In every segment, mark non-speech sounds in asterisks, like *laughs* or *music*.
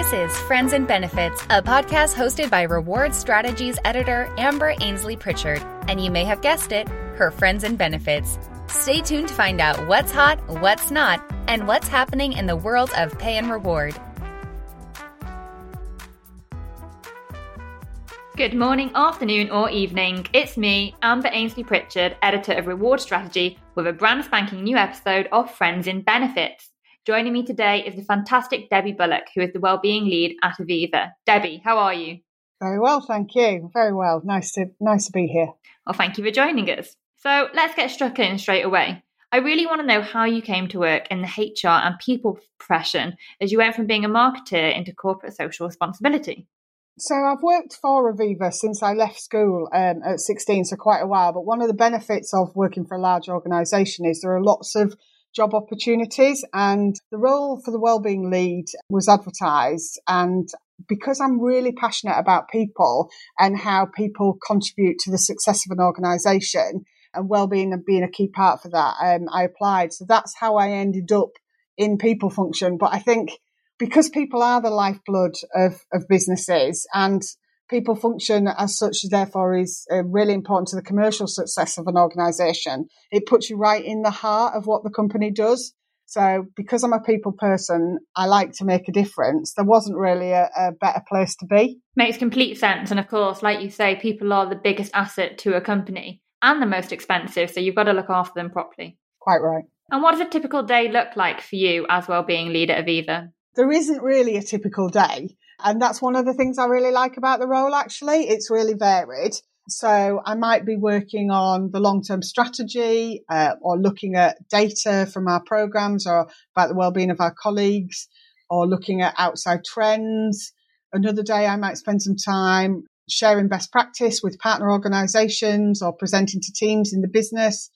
This is Friends and Benefits, a podcast hosted by Reward Strategies editor Amber Ainsley Pritchard. And you may have guessed it, her friends and benefits. Stay tuned to find out what's hot, what's not, and what's happening in the world of pay and reward. Good morning, afternoon, or evening. It's me, Amber Ainsley Pritchard, editor of Reward Strategy, with a brand spanking new episode of Friends in Benefits. Joining me today is the fantastic Debbie Bullock, who is the Wellbeing Lead at Aviva. Debbie, how are you? Very well, thank you. Very well. Nice to nice to be here. Well, thank you for joining us. So let's get struck in straight away. I really want to know how you came to work in the HR and people profession as you went from being a marketer into corporate social responsibility. So I've worked for Aviva since I left school um, at 16, so quite a while. But one of the benefits of working for a large organisation is there are lots of job opportunities and the role for the wellbeing lead was advertised and because I'm really passionate about people and how people contribute to the success of an organisation and well-being and being a key part for that, um, I applied. So that's how I ended up in people function. But I think because people are the lifeblood of, of businesses and people function as such, therefore, is uh, really important to the commercial success of an organisation. It puts you right in the heart of what the company does. So, because I'm a people person, I like to make a difference. There wasn't really a, a better place to be. Makes complete sense. And of course, like you say, people are the biggest asset to a company and the most expensive. So, you've got to look after them properly. Quite right. And what does a typical day look like for you as wellbeing leader of Aviva? There isn't really a typical day. And that's one of the things I really like about the role, actually. It's really varied. So I might be working on the long term strategy uh, or looking at data from our programs or about the well-being of our colleagues or looking at outside trends. Another day I might spend some time sharing best practice with partner organizations or presenting to teams in the business.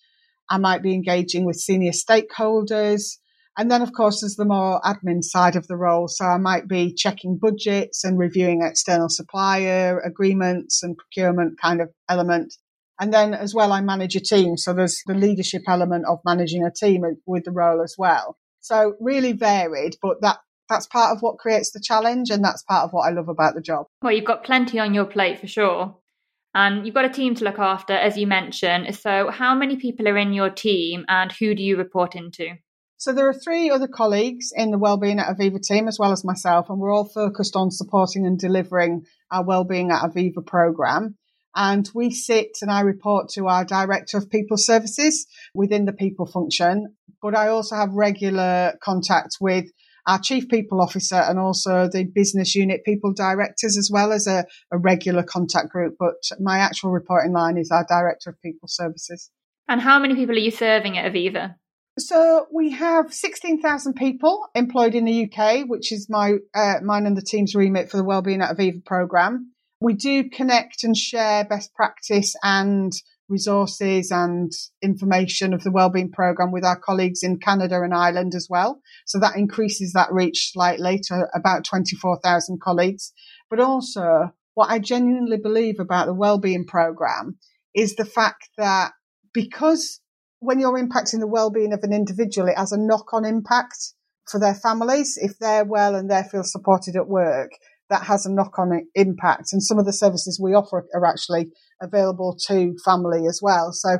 I might be engaging with senior stakeholders. And then, of course, there's the more admin side of the role. So I might be checking budgets and reviewing external supplier agreements and procurement kind of element. And then as well, I manage a team. So there's the leadership element of managing a team with the role as well. So really varied, but that that's part of what creates the challenge and that's part of what I love about the job. Well, you've got plenty on your plate for sure. And you've got a team to look after, as you mentioned. So, how many people are in your team and who do you report into? So there are three other colleagues in the Wellbeing at Aviva team, as well as myself, and we're all focused on supporting and delivering our Wellbeing at Aviva program. And we sit and I report to our Director of People Services within the people function. But I also have regular contact with our Chief People Officer and also the business unit people directors, as well as a, a regular contact group. But my actual reporting line is our Director of People Services. And how many people are you serving at Aviva? So we have 16,000 people employed in the UK, which is my uh, mine and the team's remit for the Wellbeing at Aviva program. We do connect and share best practice and resources and information of the wellbeing program with our colleagues in Canada and Ireland as well. So that increases that reach slightly to about 24,000 colleagues. But also what I genuinely believe about the wellbeing program is the fact that because when you're impacting the well-being of an individual, it has a knock-on impact for their families. If they're well and they feel supported at work, that has a knock-on impact. And some of the services we offer are actually available to family as well. So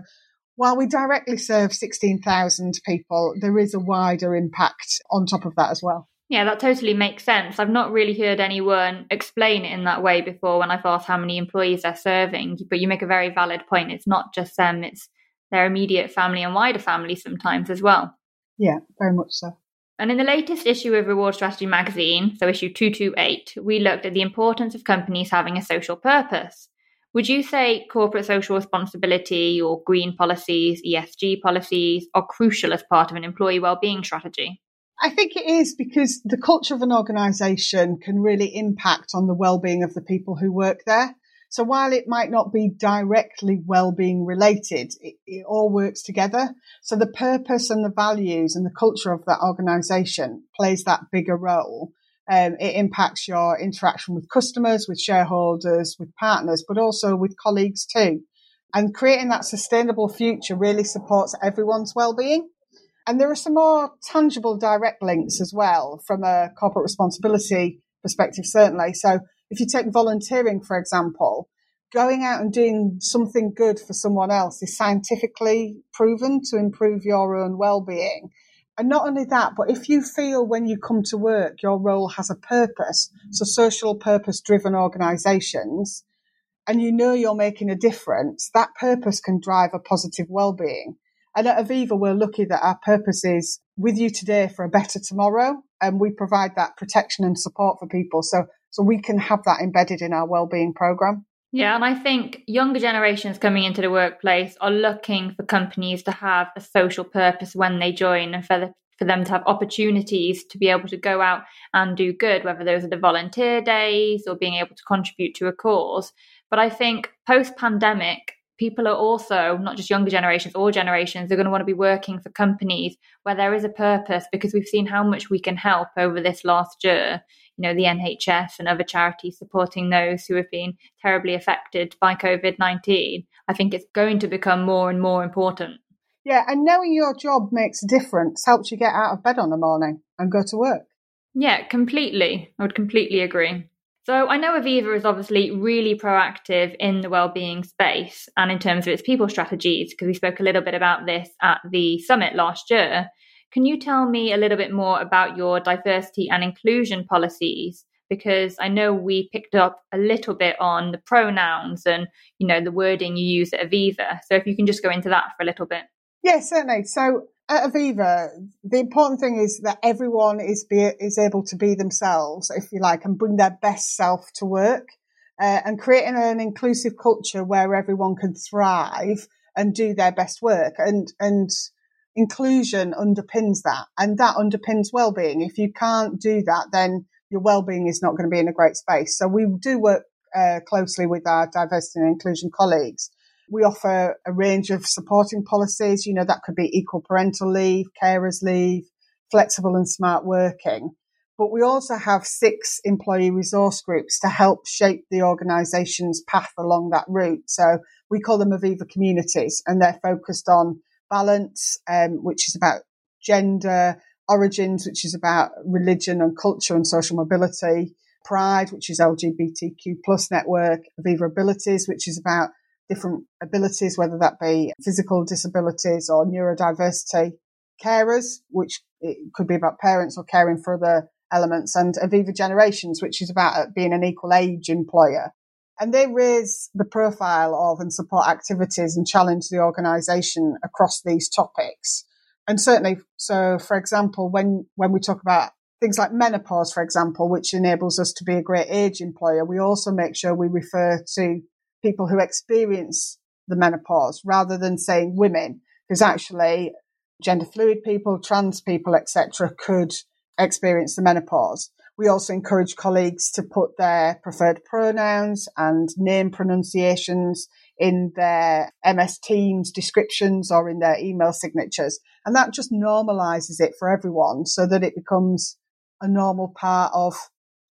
while we directly serve 16,000 people, there is a wider impact on top of that as well. Yeah, that totally makes sense. I've not really heard anyone explain it in that way before when I've asked how many employees they're serving. But you make a very valid point. It's not just them, it's their immediate family and wider family sometimes as well. Yeah, very much so. And in the latest issue of Reward Strategy magazine, so issue 228, we looked at the importance of companies having a social purpose. Would you say corporate social responsibility or green policies, ESG policies are crucial as part of an employee well-being strategy? I think it is because the culture of an organisation can really impact on the well-being of the people who work there. So while it might not be directly well-being related, it, it, all works together. So the purpose and the values and the culture of that organization plays that bigger role. Um, it impacts your interaction with customers, with shareholders, with partners, but also with colleagues too. And creating that sustainable future really supports everyone's well-being. And there are some more tangible direct links as well from a corporate responsibility perspective, certainly. So if you take volunteering, for example, going out and doing something good for someone else is scientifically proven to improve your own well-being. And not only that, but if you feel when you come to work, your role has a purpose, so social purpose driven organizations, and you know you're making a difference, that purpose can drive a positive well-being. And at Aviva, we're lucky that our purpose is with you today for a better tomorrow. And we provide that protection and support for people. So, so we can have that embedded in our well-being program. Yeah, and I think younger generations coming into the workplace are looking for companies to have a social purpose when they join and for, the, for them to have opportunities to be able to go out and do good, whether those are the volunteer days or being able to contribute to a cause. But I think post pandemic, people are also not just younger generations all generations they're going to want to be working for companies where there is a purpose because we've seen how much we can help over this last year you know the nhs and other charities supporting those who have been terribly affected by covid-19 i think it's going to become more and more important. Yeah and knowing your job makes a difference helps you get out of bed on the morning and go to work. Yeah completely. I would completely agree. So I know Aviva is obviously really proactive in the well-being space and in terms of its people strategies, because we spoke a little bit about this at the summit last year. Can you tell me a little bit more about your diversity and inclusion policies? Because I know we picked up a little bit on the pronouns and you know the wording you use at Aviva. So if you can just go into that for a little bit. Yeah, certainly. So at Aviva, the important thing is that everyone is be, is able to be themselves, if you like, and bring their best self to work, uh, and creating an inclusive culture where everyone can thrive and do their best work. And and inclusion underpins that, and that underpins well-being. If you can't do that, then your well-being is not going to be in a great space. So we do work uh, closely with our diversity and inclusion colleagues we offer a range of supporting policies. You know, that could be equal parental leave, carers leave, flexible and smart working. But we also have six employee resource groups to help shape the organisation's path along that route. So we call them Aviva communities and they're focused on balance, um, which is about gender, origins, which is about religion and culture and social mobility, pride, which is LGBTQ plus network, Aviva abilities, which is about different abilities, whether that be physical disabilities or neurodiversity. Carers, which it could be about parents or caring for other elements, and Aviva Generations, which is about being an equal age employer. And they raise the profile of and support activities and challenge the organisation across these topics. And certainly, so for example, when, when we talk about things like menopause, for example, which enables us to be a great age employer, we also make sure we refer to people who experience the menopause rather than saying women, because actually gender fluid people, trans people, etc., could experience the menopause. We also encourage colleagues to put their preferred pronouns and name pronunciations in their MS Teams descriptions or in their email signatures. And that just normalizes it for everyone so that it becomes a normal part of,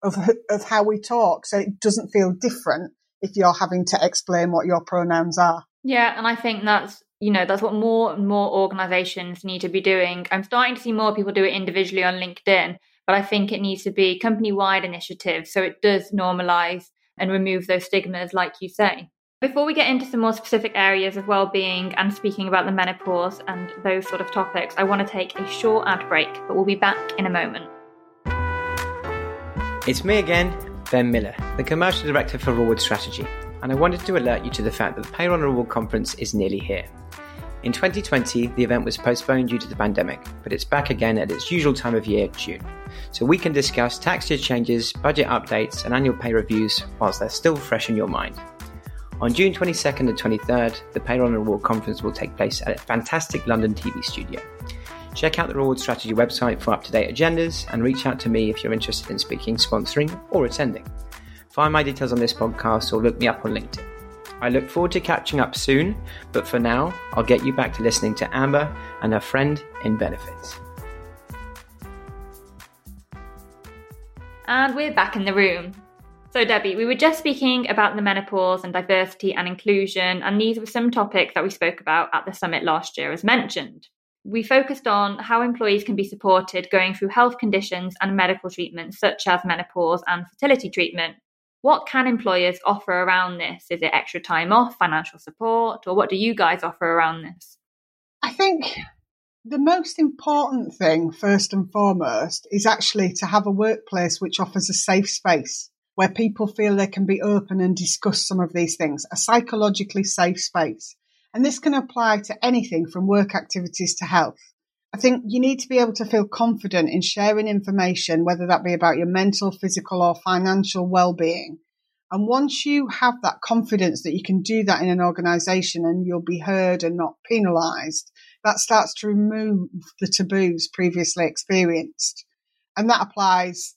of, of how we talk. So it doesn't feel different if you're having to explain what your pronouns are. Yeah, and I think that's you know that's what more and more organizations need to be doing. I'm starting to see more people do it individually on LinkedIn, but I think it needs to be company wide initiative so it does normalize and remove those stigmas, like you say. Before we get into some more specific areas of well-being and speaking about the menopause and those sort of topics, I want to take a short ad break, but we'll be back in a moment. It's me again, Ben Miller, the Commercial Director for Reward Strategy, and I wanted to alert you to the fact that the Payroll Reward Conference is nearly here. In 2020, the event was postponed due to the pandemic, but it's back again at its usual time of year, June. So we can discuss tax year changes, budget updates, and annual pay reviews whilst they're still fresh in your mind. On June 22nd and 23rd, the Payroll and Reward Conference will take place at a fantastic London TV studio. Check out the Reward Strategy website for up to date agendas and reach out to me if you're interested in speaking, sponsoring, or attending. Find my details on this podcast or look me up on LinkedIn. I look forward to catching up soon, but for now, I'll get you back to listening to Amber and her friend in benefits. And we're back in the room. So, Debbie, we were just speaking about the menopause and diversity and inclusion, and these were some topics that we spoke about at the summit last year, as mentioned. we focused on how employees can be supported going through health conditions and medical treatments such as menopause and fertility treatment. What can employers offer around this? Is it extra time off, financial support, or what do you guys offer around this? I think the most important thing, first and foremost, is actually to have a workplace which offers a safe space where people feel they can be open and discuss some of these things, a psychologically safe space. And this can apply to anything from work activities to health. I think you need to be able to feel confident in sharing information, whether that be about your mental, physical, or financial well being. And once you have that confidence that you can do that in an organization and you'll be heard and not penalized, that starts to remove the taboos previously experienced. And that applies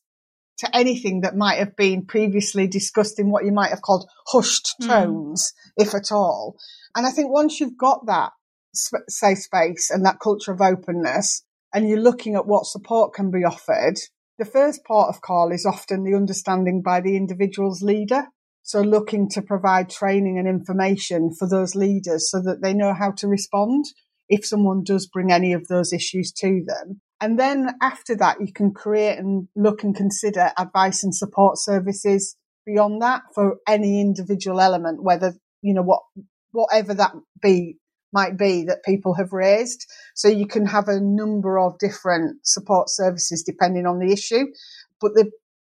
to anything that might have been previously discussed in what you might have called hushed hmm. tones, mm. if at all. And I think once you've got that safe space and that culture of openness, and you're looking at what support can be offered, the first port of call is often the understanding by the individual's leader. So looking to provide training and information for those leaders so that they know how to respond if someone does bring any of those issues to them. And then after that, you can create and look and consider advice and support services beyond that for any individual element, whether, you know, what, whatever that be might be that people have raised. So you can have a number of different support services depending on the issue. But the,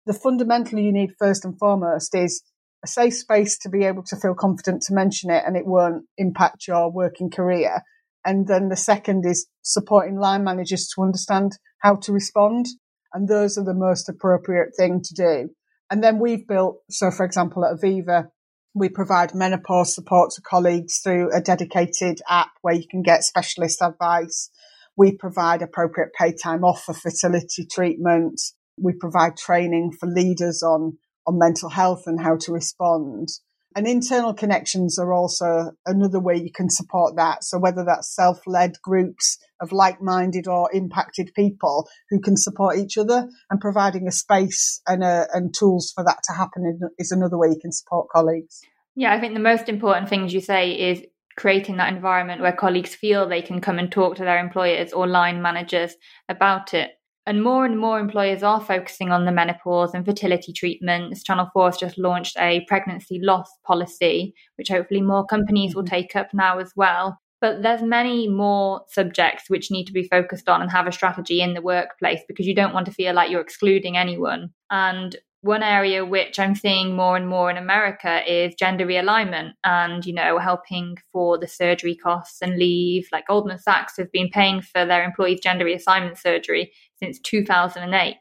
the fundamental you need first and foremost is a safe space to be able to feel confident to mention it and it won't impact your working career. And then the second is supporting line managers to understand how to respond. And those are the most appropriate thing to do. And then we've built, so for example, at Aviva, we provide menopause support to colleagues through a dedicated app where you can get specialist advice. We provide appropriate paid time off for fertility treatment. We provide training for leaders on, on mental health and how to respond. And internal connections are also another way you can support that. So whether that's self-led groups of like-minded or impacted people who can support each other and providing a space and, a, and tools for that to happen is another way you can support colleagues. Yeah, I think the most important things you say, is creating that environment where colleagues feel they can come and talk to their employers or line managers about it. And more and more employers are focusing on the menopause and fertility treatments. Channel 4 has just launched a pregnancy loss policy, which hopefully more companies will mm-hmm. take up now as well. But there's many more subjects which need to be focused on and have a strategy in the workplace because you don't want to feel like you're excluding anyone. And one area which I'm seeing more and more in America is gender realignment and, you know, helping for the surgery costs and leave. Like Goldman Sachs have been paying for their employees' gender reassignment surgery since 2008.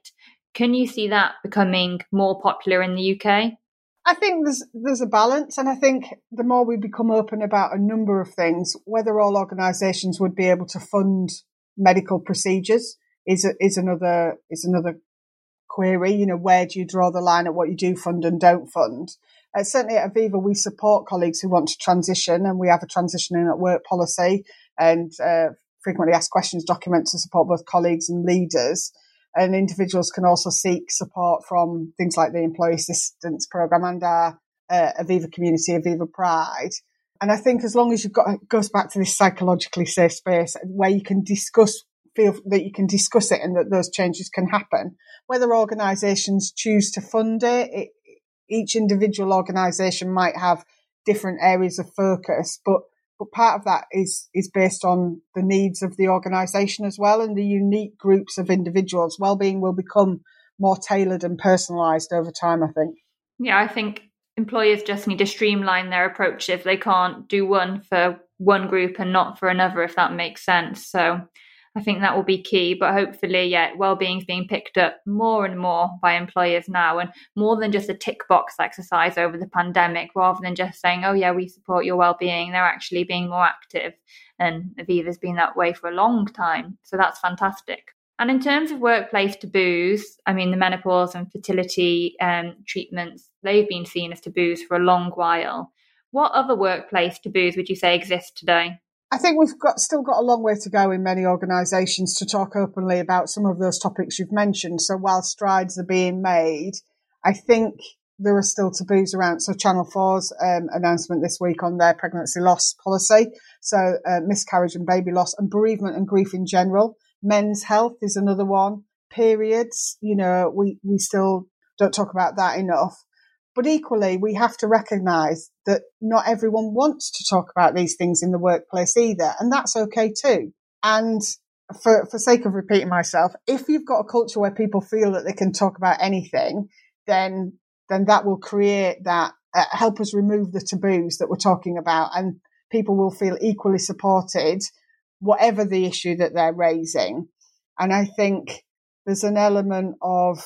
Can you see that becoming more popular in the UK? I think there's there's a balance, and I think the more we become open about a number of things, whether all organisations would be able to fund medical procedures is a, is another is another query. You know, where do you draw the line at what you do fund and don't fund? Uh, certainly at Aviva, we support colleagues who want to transition, and we have a transitioning at work policy and uh, frequently asked questions document to support both colleagues and leaders. And individuals can also seek support from things like the Employee Assistance Programme and our uh, Aviva community, Aviva Pride. And I think as long as you've got, it goes back to this psychologically safe space where you can discuss, feel that you can discuss it and that those changes can happen. Whether organisations choose to fund it, it each individual organisation might have different areas of focus, but but part of that is is based on the needs of the organisation as well and the unique groups of individuals. Wellbeing will become more tailored and personalised over time. I think. Yeah, I think employers just need to streamline their approach if they can't do one for one group and not for another, if that makes sense. So I think that will be key. But hopefully, yeah, well-being is being picked up more and more by employers now, and more than just a tick box exercise over the pandemic, rather than just saying, "Oh yeah, we support your well-being." They're actually being more active, and Aviva's been that way for a long time. So that's fantastic. And in terms of workplace taboos, I mean, the menopause and fertility um, treatments, they've been seen as taboos for a long while. What other workplace taboos would you say exist today? I think we've got still got a long way to go in many organisations to talk openly about some of those topics you've mentioned. So while strides are being made, I think there are still taboos around. So Channel 4's um, announcement this week on their pregnancy loss policy. So uh, miscarriage and baby loss and bereavement and grief in general. Men's health is another one. Periods, you know, we, we still don't talk about that enough. But equally, we have to recognize that not everyone wants to talk about these things in the workplace either. And that's okay too. And for, for sake of repeating myself, if you've got a culture where people feel that they can talk about anything, then, then that will create that, uh, help us remove the taboos that we're talking about and people will feel equally supported, whatever the issue that they're raising. And I think there's an element of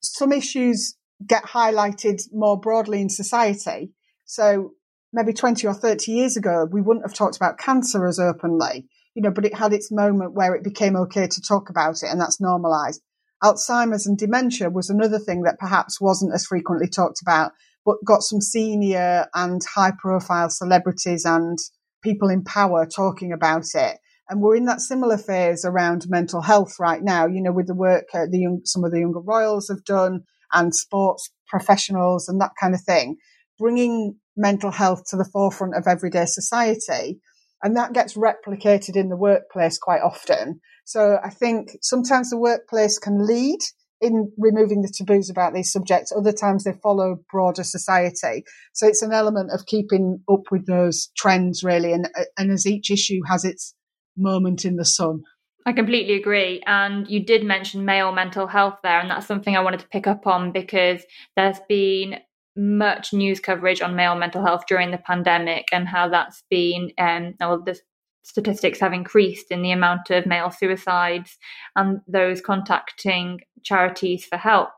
some issues get highlighted more broadly in society. So maybe 20 or 30 years ago, we wouldn't have talked about cancer as openly, you know, but it had its moment where it became okay to talk about it and that's normalized. Alzheimer's and dementia was another thing that perhaps wasn't as frequently talked about, but got some senior and high profile celebrities and people in power talking about it. And we're in that similar phase around mental health right now, you know, with the work uh, the young, some of the younger royals have done and sports professionals and that kind of thing, bringing mental health to the forefront of everyday society. And that gets replicated in the workplace quite often. So I think sometimes the workplace can lead in removing the taboos about these subjects. Other times they follow broader society. So it's an element of keeping up with those trends really. And, and as each issue has its moment in the sun. I completely agree. And you did mention male mental health there, and that's something I wanted to pick up on because there's been much news coverage on male mental health during the pandemic and how that's been, um, well, the statistics have increased in the amount of male suicides and those contacting charities for help.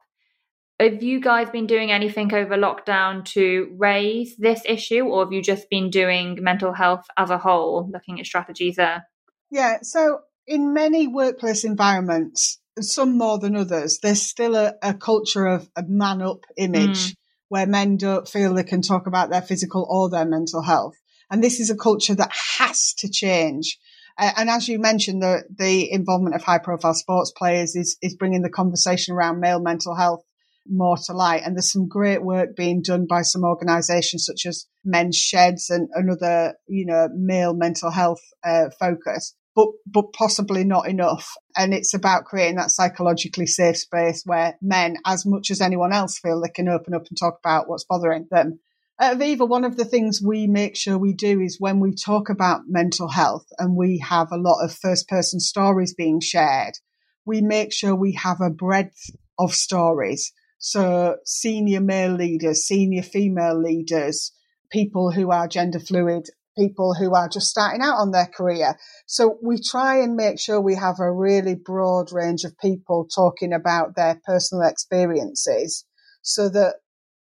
Have you guys been doing anything over lockdown to raise this issue, or have you just been doing mental health as a whole, looking at strategies there? Yeah, so in many workplace environments, some more than others, there's still a, a culture of a man up image mm. where men don't feel they can talk about their physical or their mental health. And this is a culture that has to change. Uh, and as you mentioned, the, the involvement of high profile sports players is, is bringing the conversation around male mental health more to light. And there's some great work being done by some organisations such as Men's Sheds and another, you know, male mental health uh, focus but but possibly not enough. And it's about creating that psychologically safe space where men, as much as anyone else, feel they can open up and talk about what's bothering them. At Aviva, one of the things we make sure we do is when we talk about mental health and we have a lot of first person stories being shared, we make sure we have a breadth of stories. So senior male leaders, senior female leaders, people who are gender fluid people who are just starting out on their career. So we try and make sure we have a really broad range of people talking about their personal experiences so that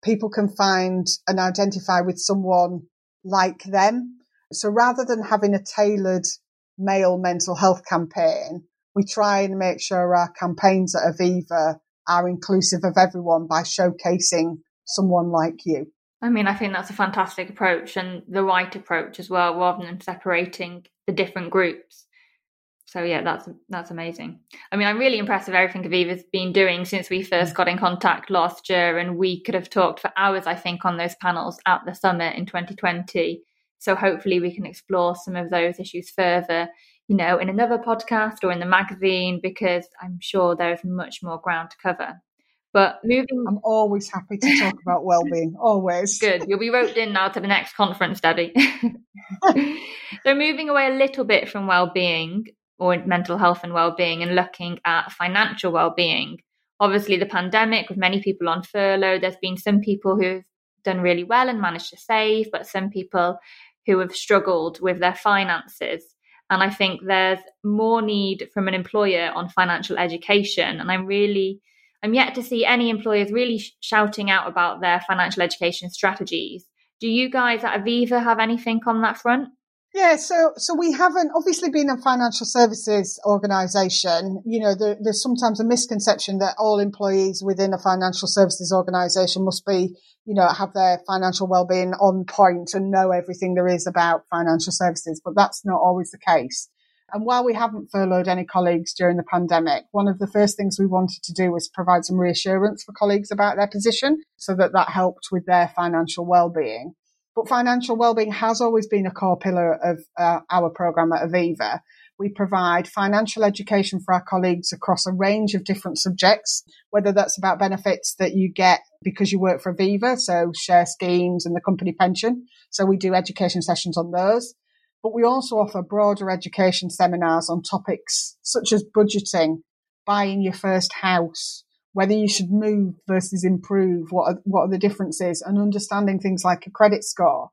people can find and identify with someone like them. So rather than having a tailored male mental health campaign, we try and make sure our campaigns at Aviva are inclusive of everyone by showcasing someone like you. I mean, I think that's a fantastic approach and the right approach as well, rather than separating the different groups. So yeah, that's that's amazing. I mean, I'm really impressed with everything Aviva's been doing since we first got in contact last year, and we could have talked for hours, I think, on those panels at the summit in 2020. So hopefully, we can explore some of those issues further, you know, in another podcast or in the magazine, because I'm sure there's much more ground to cover. But moving, I'm always happy to talk *laughs* about well-being. Always good. You'll be roped in now to the next conference, Debbie. *laughs* so moving away a little bit from well-being or mental health and well-being, and looking at financial well-being. Obviously, the pandemic with many people on furlough. There's been some people who've done really well and managed to save, but some people who have struggled with their finances. And I think there's more need from an employer on financial education. And I'm really I'm yet to see any employers really sh- shouting out about their financial education strategies. Do you guys at Aviva have anything on that front? Yeah, so so we haven't obviously been a financial services organisation. You know, there, there's sometimes a misconception that all employees within a financial services organisation must be, you know, have their financial well-being on point and know everything there is about financial services, but that's not always the case. And while we haven't furloughed any colleagues during the pandemic, one of the first things we wanted to do was provide some reassurance for colleagues about their position so that that helped with their financial well-being. But financial well-being has always been a core pillar of uh, our program at Aviva. We provide financial education for our colleagues across a range of different subjects, whether that's about benefits that you get because you work for Aviva, so share schemes and the company pension. So we do education sessions on those. But we also offer broader education seminars on topics such as budgeting, buying your first house, whether you should move versus improve, what are, what are the differences, and understanding things like a credit score.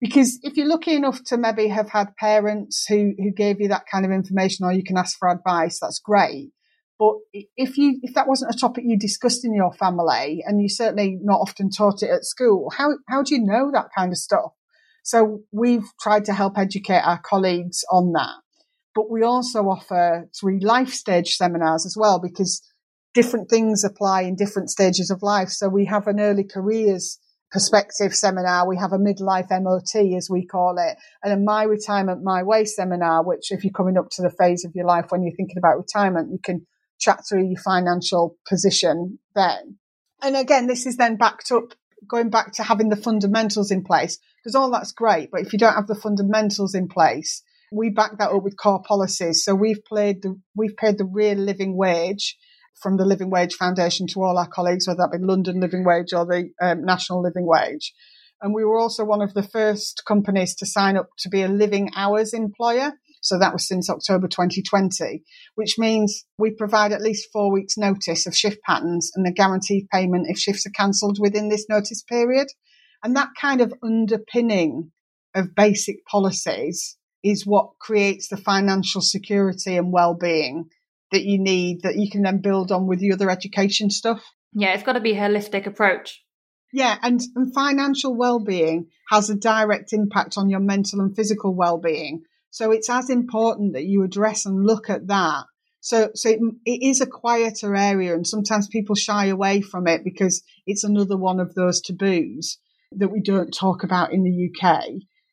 Because if you're lucky enough to maybe have had parents who, who gave you that kind of information or you can ask for advice, that's great. But if you if that wasn't a topic you discussed in your family and you certainly not often taught it at school, how how do you know that kind of stuff? So we've tried to help educate our colleagues on that. But we also offer three life stage seminars as well because different things apply in different stages of life. So we have an early careers perspective seminar. We have a midlife MOT, as we call it, and a My Retirement My Way seminar, which if you're coming up to the phase of your life when you're thinking about retirement, you can chat through your financial position then. And again, this is then backed up, going back to having the fundamentals in place because all that's great. But if you don't have the fundamentals in place, we back that up with core policies. So we've played the, we've paid the real living wage from the Living Wage Foundation to all our colleagues, whether that be London Living Wage or the um, National Living Wage. And we were also one of the first companies to sign up to be a living hours employer. So that was since October 2020, which means we provide at least four weeks notice of shift patterns and a guaranteed payment if shifts are cancelled within this notice period. And that kind of underpinning of basic policies is what creates the financial security and well-being that you need that you can then build on with the other education stuff. Yeah, it's got to be a holistic approach. Yeah, and, and financial well-being has a direct impact on your mental and physical well-being. So it's as important that you address and look at that. So, so it, it is a quieter area and sometimes people shy away from it because it's another one of those taboos that we don't talk about in the UK,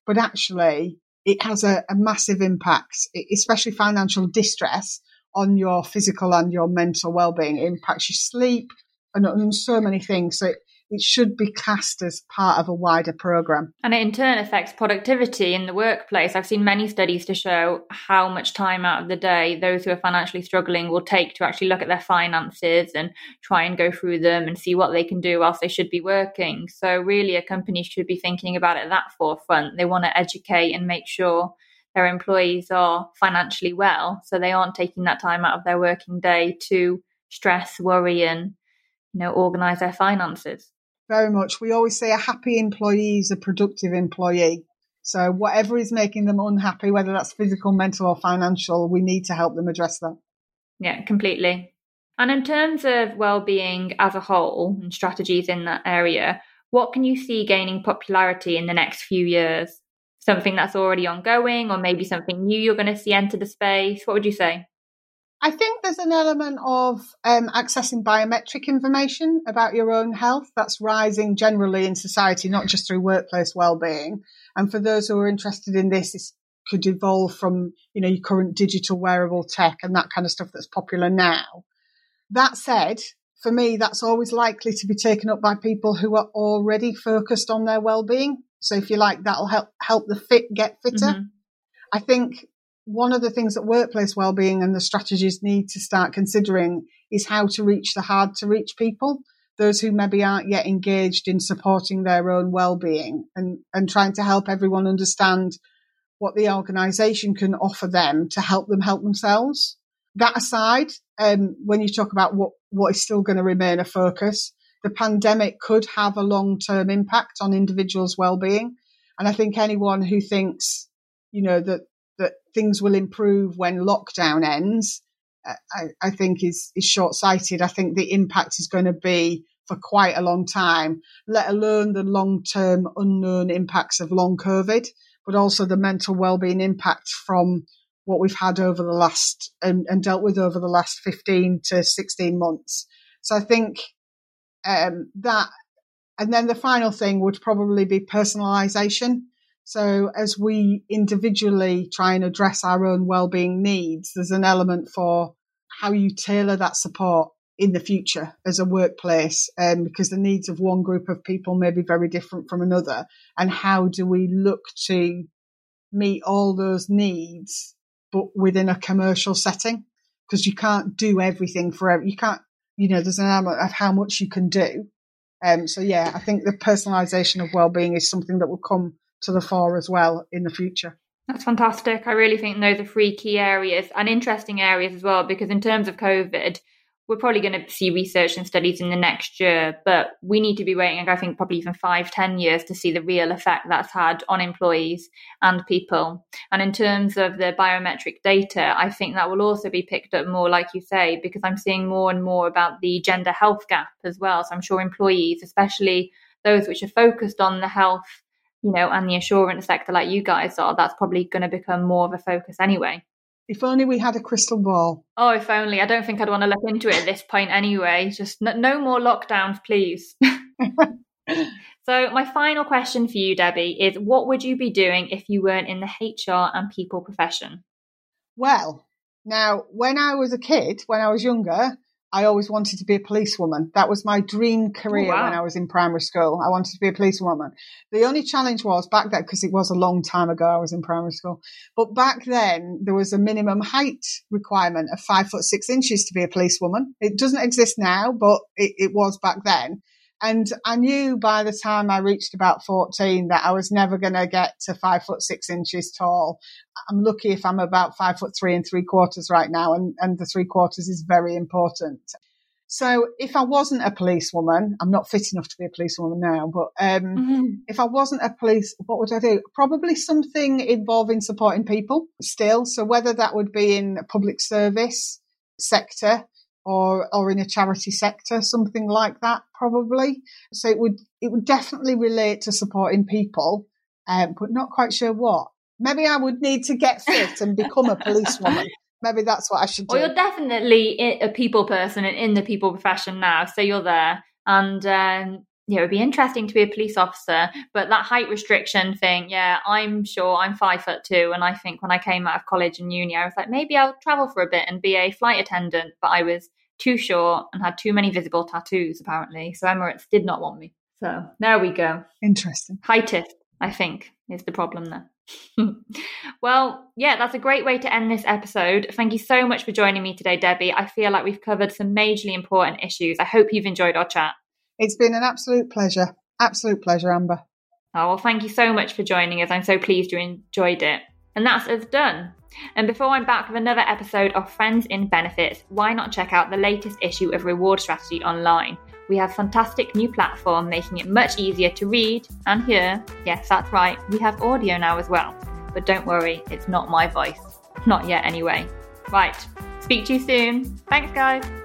but actually it has a, a massive impact, especially financial distress on your physical and your mental well-being. It impacts your sleep and, so many things. So it, it should be classed as part of a wider program. And it in turn affects productivity in the workplace. I've seen many studies to show how much time out of the day those who are financially struggling will take to actually look at their finances and try and go through them and see what they can do whilst they should be working. So, really, a company should be thinking about it at that forefront. They want to educate and make sure their employees are financially well so they aren't taking that time out of their working day to stress, worry, and you know organize their finances very much. We always say a happy employee is a productive employee. So whatever is making them unhappy, whether that's physical, mental, or financial, we need to help them address that. Yeah, completely. And in terms of well-being as a whole and strategies in that area, what can you see gaining popularity in the next few years? Something that's already ongoing, or maybe something new you're going to see enter the space? What would you say? I think there's an element of um, accessing biometric information about your own health that's rising generally in society, not just through workplace well-being. And for those who are interested in this, this could evolve from you know your current digital wearable tech and that kind of stuff that's popular now. That said, for me, that's always likely to be taken up by people who are already focused on their well-being. So if you like, that'll help help the fit get fitter. Mm-hmm. I think one of the things that workplace well-being and the strategies need to start considering is how to reach the hard to reach people those who maybe aren't yet engaged in supporting their own well-being and, and trying to help everyone understand what the organization can offer them to help them help themselves. That aside um, when you talk about what, what is still going to remain a focus the pandemic could have a long-term impact on individuals' well-being. And i think anyone who thinks you know that that things will improve when lockdown ends, uh, I, I think is, is short sighted. I think the impact is going to be for quite a long time, let alone the long term unknown impacts of long COVID, but also the mental well-being impact from what we've had over the last and, and dealt with over the last 15 to 16 months. So I think um, that, and then the final thing would probably be personalisation. So as we individually try and address our own well-being needs, there's an element for how you tailor that support in the future as a workplace, um, because the needs of one group of people may be very different from another. And how do we look to meet all those needs, but within a commercial setting? Because you can't do everything forever. You can't, you know, there's an element of how much you can do. Um, so yeah, I think the personalisation of well-being is something that will come to the fore as well in the future. That's fantastic. I really think those are three key areas and interesting areas as well, because in terms of COVID, we're probably going to see research and studies in the next year, but we need to be waiting, I think, probably even five, ten years to see the real effect that's had on employees and people. And in terms of the biometric data, I think that will also be picked up more, like you say, because I'm seeing more and more about the gender health gap as well. So I'm sure employees, especially those which are focused on the health you know, and the assurance sector like you guys are, that's probably going to become more of a focus anyway. If only we had a crystal ball. Oh, if only. I don't think I'd want to look into it at this point anyway. Just no, no more lockdowns, please. *laughs* so, my final question for you, Debbie, is what would you be doing if you weren't in the HR and people profession? Well, now, when I was a kid, when I was younger, I always wanted to be a policewoman. That was my dream career oh, wow. when I was in primary school. I wanted to be a policewoman. The only challenge was back then, because it was a long time ago, I was in primary school. But back then, there was a minimum height requirement of five foot six inches to be a policewoman. It doesn't exist now, but it, it was back then. And I knew by the time I reached about 14 that I was never going to get to five foot six inches tall. I'm lucky if I'm about five foot three and three quarters right now. And, and the three quarters is very important. So if I wasn't a policewoman, I'm not fit enough to be a policewoman now, but um, mm-hmm. if I wasn't a police, what would I do? Probably something involving supporting people still. So whether that would be in public service sector, or or in a charity sector, something like that, probably. So it would it would definitely relate to supporting people, um, but not quite sure what. Maybe I would need to get fit and become a policewoman. Maybe that's what I should do. Well, you're definitely a people person and in the people profession now, so you're there. And um, yeah, it would be interesting to be a police officer, but that height restriction thing, yeah, I'm sure I'm five foot two. And I think when I came out of college and uni, I was like, maybe I'll travel for a bit and be a flight attendant. But I was too short and had too many visible tattoos, apparently. So Emirates did not want me. So there we go. Interesting. Heightist, I think, is the problem there. *laughs* well, yeah, that's a great way to end this episode. Thank you so much for joining me today, Debbie. I feel like we've covered some majorly important issues. I hope you've enjoyed our chat. It's been an absolute pleasure. Absolute pleasure, Amber. Oh, well, thank you so much for joining us. I'm so pleased you enjoyed it. And that's us done. And before I'm back with another episode of Friends in Benefits, why not check out the latest issue of Reward Strategy online? We have fantastic new platform making it much easier to read and hear. Yes, that's right, we have audio now as well. But don't worry, it's not my voice. Not yet anyway. Right, speak to you soon. Thanks guys.